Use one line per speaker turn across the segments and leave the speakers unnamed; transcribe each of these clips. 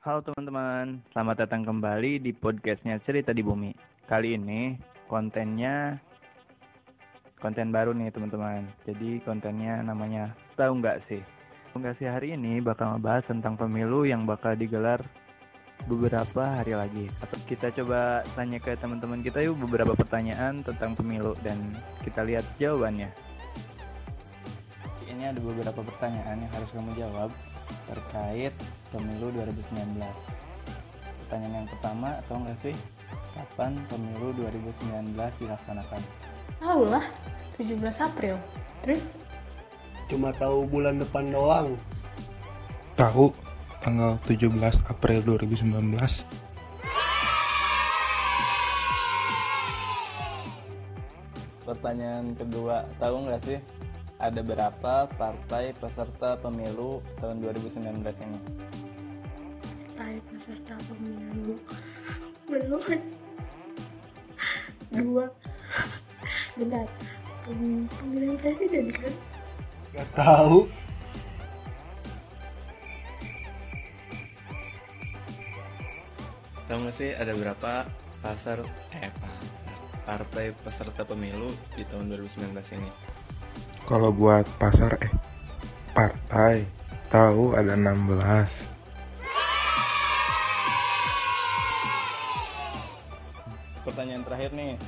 Halo teman-teman, selamat datang kembali di podcastnya Cerita di Bumi. Kali ini kontennya konten baru nih teman-teman. Jadi kontennya namanya tahu nggak sih? Nggak sih hari ini bakal ngebahas tentang pemilu yang bakal digelar beberapa hari lagi. Atau kita coba tanya ke teman-teman kita yuk beberapa pertanyaan tentang pemilu dan kita lihat jawabannya. Ini ada beberapa pertanyaan yang harus kamu jawab terkait pemilu 2019. Pertanyaan yang pertama, atau enggak sih kapan pemilu 2019 dilaksanakan?
Tahu lah, 17 April. Terus?
Cuma tahu bulan depan doang.
Tahu tanggal 17 April 2019.
Pertanyaan kedua, tahu nggak sih ada berapa partai peserta pemilu tahun 2019 ini?
Partai peserta pemilu belum dua bentar Pem- pemilihan presiden kan
Gak tahu.
Tahu nggak sih ada berapa pasar eh pasar partai peserta pemilu di tahun 2019 ini?
Kalau buat pasar eh partai tahu ada 16.
Pertanyaan terakhir nih,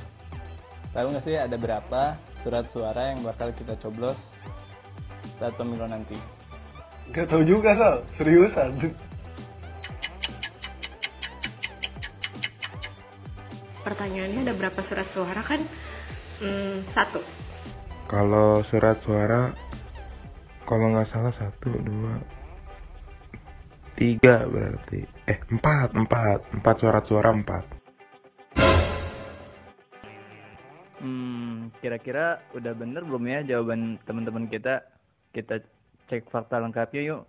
tahu nggak sih ada berapa surat suara yang bakal kita coblos saat pemilu nanti?
Gak tahu juga Sal, seriusan.
pertanyaannya ada berapa surat suara kan hmm, satu
Kalau surat suara kalau nggak salah satu dua tiga berarti eh empat empat empat surat suara empat.
Hmm, kira-kira udah bener belum ya jawaban teman-teman kita? Kita cek fakta lengkapnya yuk.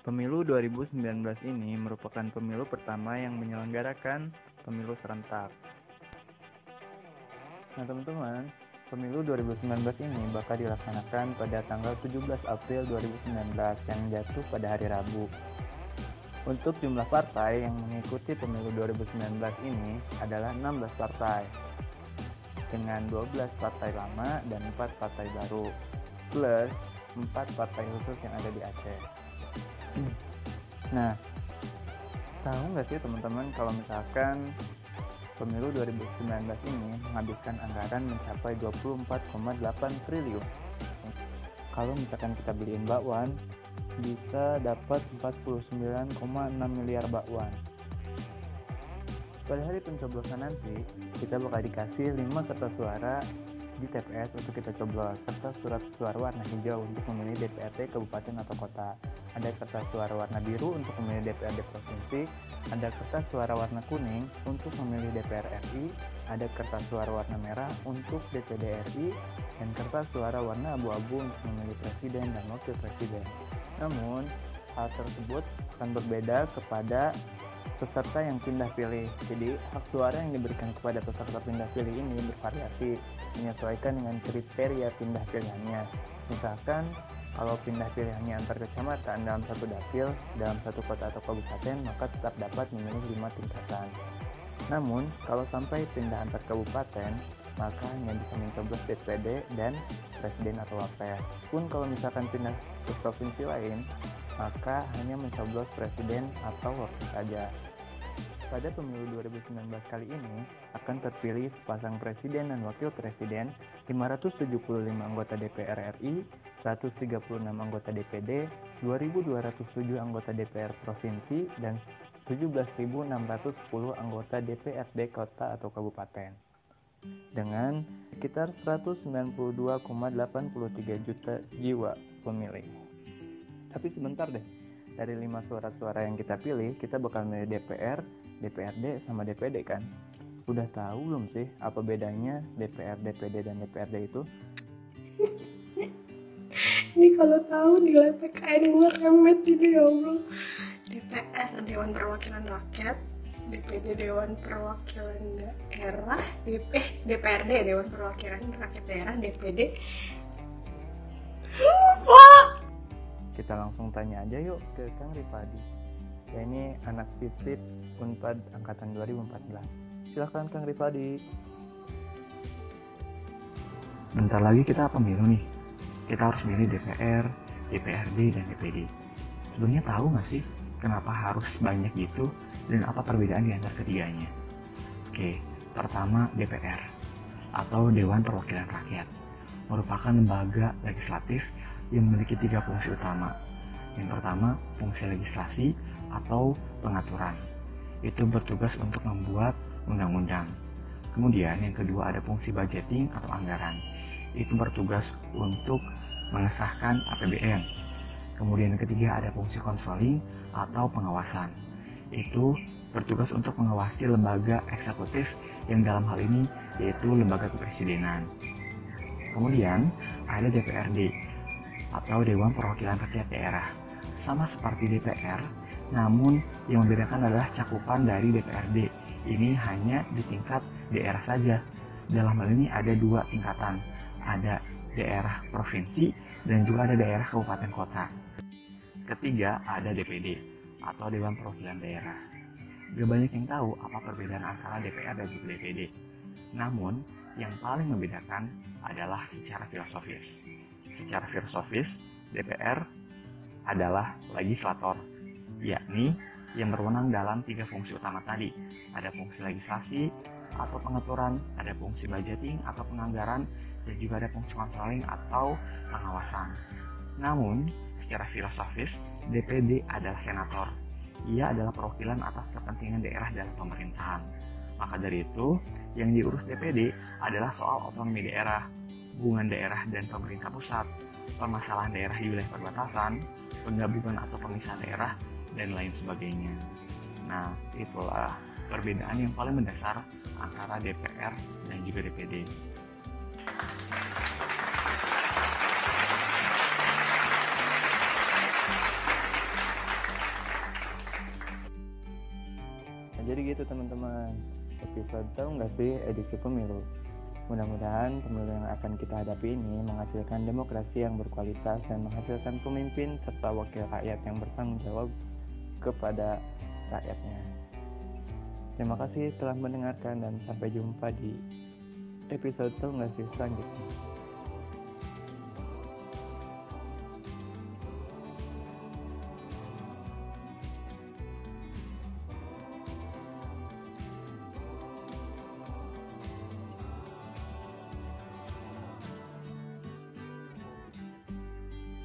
Pemilu 2019 ini merupakan pemilu pertama yang menyelenggarakan pemilu serentak. Nah teman-teman, pemilu 2019 ini bakal dilaksanakan pada tanggal 17 April 2019 yang jatuh pada hari Rabu. Untuk jumlah partai yang mengikuti pemilu 2019 ini adalah 16 partai dengan 12 partai lama dan 4 partai baru plus 4 partai khusus yang ada di Aceh. Nah, tahu nggak sih teman-teman kalau misalkan pemilu 2019 ini menghabiskan anggaran mencapai 24,8 triliun. Kalau misalkan kita beliin bakwan, bisa dapat 49,6 miliar bakwan. Pada hari pencoblosan nanti, kita bakal dikasih 5 kertas suara di TPS untuk kita coblos, serta surat suara warna hijau untuk memilih DPRD kabupaten atau kota. Ada kertas suara warna biru untuk memilih DPRD provinsi, ada kertas suara warna kuning untuk memilih DPR RI, ada kertas suara warna merah untuk DPD RI, dan kertas suara warna abu-abu untuk memilih presiden dan wakil presiden. Namun, hal tersebut akan berbeda kepada peserta yang pindah pilih. Jadi, hak suara yang diberikan kepada peserta pindah pilih ini bervariasi, menyesuaikan dengan kriteria pindah pilihannya. Misalkan, kalau pindah pilihannya antar kecamatan dalam satu dapil, dalam satu kota atau kabupaten, maka tetap dapat memilih lima tingkatan. Namun, kalau sampai pindah antar kabupaten, maka hanya bisa mencoblos DPD dan presiden atau wapres. Pun kalau misalkan pindah ke provinsi lain, maka hanya mencoblos presiden atau wakil saja. Pada pemilu 2019 kali ini akan terpilih sepasang presiden dan wakil presiden, 575 anggota DPR RI, 136 anggota DPD, 2.207 anggota DPR provinsi, dan 17.610 anggota DPRD kota atau kabupaten. Dengan sekitar 192,83 juta jiwa pemilih. Tapi sebentar deh, dari lima surat suara yang kita pilih, kita bakal milih DPR, DPRD, sama DPD kan? Udah tahu belum sih apa bedanya DPR, DPD, dan DPRD itu?
ini kalau tahu nilai PKN gue remet ini ya Allah DPR Dewan Perwakilan Rakyat DPD Dewan Perwakilan Daerah DP DPRD Dewan Perwakilan Rakyat Daerah DPD lupa
kita langsung tanya aja yuk ke Kang Rifadi. Ya ini anak FISIP Unpad angkatan 2014. Silahkan Kang Rifadi.
Bentar lagi kita pemilu nih. Kita harus milih DPR, DPRD, dan DPD. Sebenarnya tahu nggak sih kenapa harus banyak gitu dan apa perbedaan di antara ketiganya? Oke, pertama DPR atau Dewan Perwakilan Rakyat merupakan lembaga legislatif yang memiliki tiga fungsi utama. Yang pertama, fungsi legislasi atau pengaturan. Itu bertugas untuk membuat undang-undang. Kemudian yang kedua ada fungsi budgeting atau anggaran. Itu bertugas untuk mengesahkan APBN. Kemudian yang ketiga ada fungsi controlling atau pengawasan. Itu bertugas untuk mengawasi lembaga eksekutif yang dalam hal ini yaitu lembaga kepresidenan. Kemudian ada DPRD atau Dewan Perwakilan Rakyat Daerah. Sama seperti DPR, namun yang membedakan adalah cakupan dari DPRD. Ini hanya di tingkat daerah saja. Dalam hal ini ada dua tingkatan, ada daerah provinsi dan juga ada daerah kabupaten kota. Ketiga ada DPD atau Dewan Perwakilan Daerah. Gak banyak yang tahu apa perbedaan antara DPR dan DPD. Namun, yang paling membedakan adalah secara filosofis. Secara filosofis, DPR adalah legislator, yakni yang berwenang dalam tiga fungsi utama tadi. Ada fungsi legislasi atau pengaturan, ada fungsi budgeting atau penganggaran, dan juga ada fungsi controlling atau pengawasan. Namun, secara filosofis, DPD adalah senator. Ia adalah perwakilan atas kepentingan daerah dalam pemerintahan. Maka dari itu, yang diurus DPD adalah soal otonomi daerah, hubungan daerah dan pemerintah pusat, permasalahan daerah di wilayah perbatasan, penggabungan atau pemisahan daerah, dan lain sebagainya. Nah, itulah perbedaan yang paling mendasar antara DPR dan juga DPD.
Nah, jadi gitu teman-teman. Episode tahu nggak sih edisi pemilu? Mudah-mudahan pemilu yang akan kita hadapi ini menghasilkan demokrasi yang berkualitas dan menghasilkan pemimpin serta wakil rakyat yang bertanggung jawab kepada rakyatnya. Terima kasih telah mendengarkan dan sampai jumpa di episode sih selanjutnya.